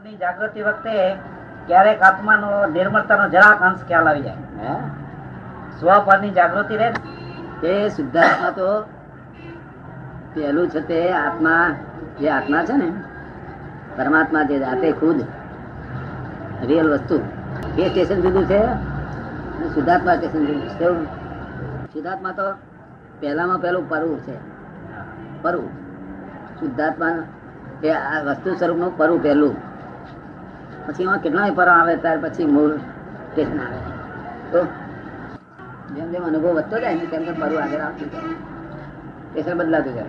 સ્વપદની જાગૃતિ વખતે ક્યારેક આત્માનો નિર્મળતાનો જરાક અંશ ખ્યાલ આવી જાય. હે? સ્વપદની જાગૃતિ રહે ને, તે શુદ્ધાત્મા તો પેલું છે તે આત્મા જે આત્મા છે ને પરમાત્મા જે જાતે ખુદ રિયલ વસ્તુ. એ સ્ટેશન જુદું છે શુદ્ધાત્મા સ્ટેશન જુદું છે? શુદ્ધાત્મા તો પહેલામાં પહેલું પરવું છે. પરવું. શુદ્ધાત્મા એ આ વસ્તુ સ્વરૂપનું પરવું પહેલું. પછી એમાં કેટલાય પર આવે, ત્યાર પછી મૂળ સ્ટેશન આવે. તો જેમ જેમ અનુભવ વધતો જાય ને તેમ તેમ મારું આગળ આવતું જાય. સ્ટેશન બદલાતું જાય.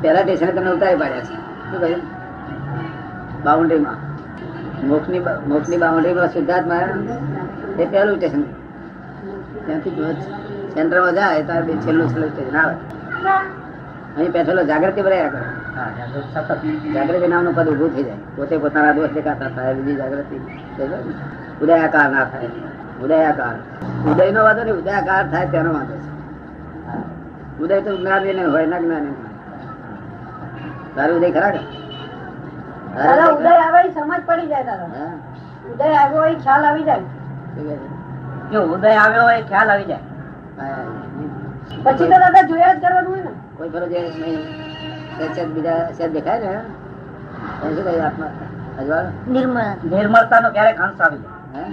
પહેલા સ્ટેશન તમને ઉતારી પાડ્યા છે. શું કહ્યું? બાઉન્ડ્રીમાં. મોક્ષની મોક્ષની બાઉન્ડ્રીમાં શુદ્ધાત્મા એ પહેલું સ્ટેશન. ત્યાંથી સેન્ટરમાં જાય, ત્યારે છેલ્લું છેલ્લું સ્ટેશન આવે. અહીં બેઠેલો જાગૃતિ ભરાયા કરે. જાગૃત નામનું પદ ઉભું થઈ જાય. પોતે પોતાના દોષ દેખાતા થાય બીજી જાગૃતિ. ઉદયાકાર ના થાય. ઉદયાકાર. ઉદય નો વાંધો નહીં ઉદયાકાર થાય તેનો વાંધો છે. ઉદય તો જ્ઞાની ને હોય ના જ્ઞાની તારું ઉદય ખરા કે? ઉદય આવે સમજ પડી જાય ઉદય આવ્યો હોય ખ્યાલ આવી જાય? જો ઉદય આવ્યો હોય ખ્યાલ આવી જાય. પછી તો દાદા જોયા જ કરવાનું હોય ને. કોઈ ફરજ નહીં. બીજા સેજ દેખાય ને શું આત્મા? ક્યારેક અંશ આવી જાય. હે?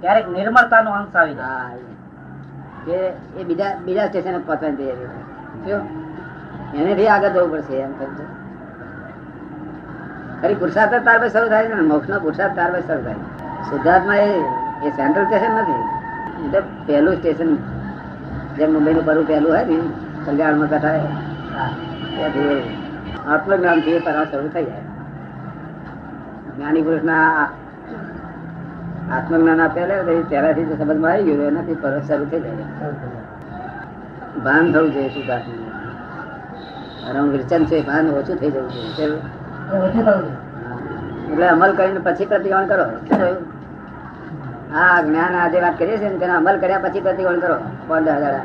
ક્યારેક નિર્મળતાનો અંશ આવી જાય. હા એ એ બીજા બીજા સ્ટેશન પહોંચવાની તૈયારી છે. એને એનેથી આગળ જવું પડશે એમ કહું છું. ખરી પુરુષાર્થ તાર પર શરૂ થાય છે ને મોક્ષ નો પુરુષાર્થ તાર પર શરૂ થાય શુદ્ધાત્મા એ એ સેન્ટ્રલ સ્ટેશન નથી. એટલે પહેલું સ્ટેશન જેમ મુંબઈનું બરું પહેલું હોય ને કલ્યાણમાં કથા ત્યાંથી આત્મજ્ઞાનથી પરાવ શરૂ થઈ જાય. જ્ઞાની પુરુષના આત્મજ્ઞાન આપેલા તો એ પહેલાથી જો સમજમાં આવી ગયું એનાથી પરત શરૂ થઈ જાય. ભાન થવું જોઈએ શું શુદ્ધાત્મા રંગ વિચન છે ભાન ઓછું થઈ જવું જોઈએ? એટલે અમલ કરીને પછી પ્રતિક્રમણ કરો? આ જ્ઞાન આજે વાત કરીએ છીએ ને તેનો અમલ કર્યા પછી પ્રતિક્રમણ કરો. પંદર હજાર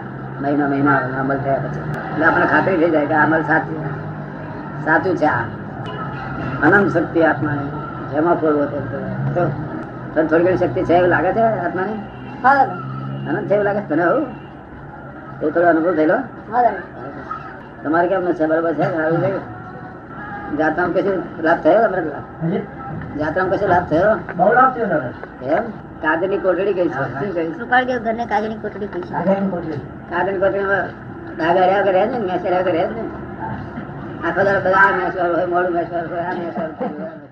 મહિનો મહિના અમલ થયા પછી. એટલે આપણે ખાતરી થઈ જાય કે અમલ સાચું સાચું છે આ. અનંત શક્તિ આત્માની. જેમાં ફોડવો તો તને થોડી ઘણી શક્તિ છે એવું લાગે છે આત્માને? હા. અનંત છે એવું લાગે છે તને આવું? એવું થોડો અનુભવ થયેલો? તમારે કેમ છે બરોબર છે? સારું છે? જાત્રામાં કશું લાભ થયો તમને જાત્રામાં કશું લાભ થયો? બહુ લાભ થયો એમ? કાદરની કોટડી કઈ છે? શું કઈ છે? કૃપાળદેવ ઘરને કાગળની કોટડી પૈસા આગળની કોટડી કાદરની કોટડીમાં ડાઘા રહ્યા કરે ને મેસ રહ્યા કરે ને أفضل بلعام يشعر يا شهر يشعر وهي يشعر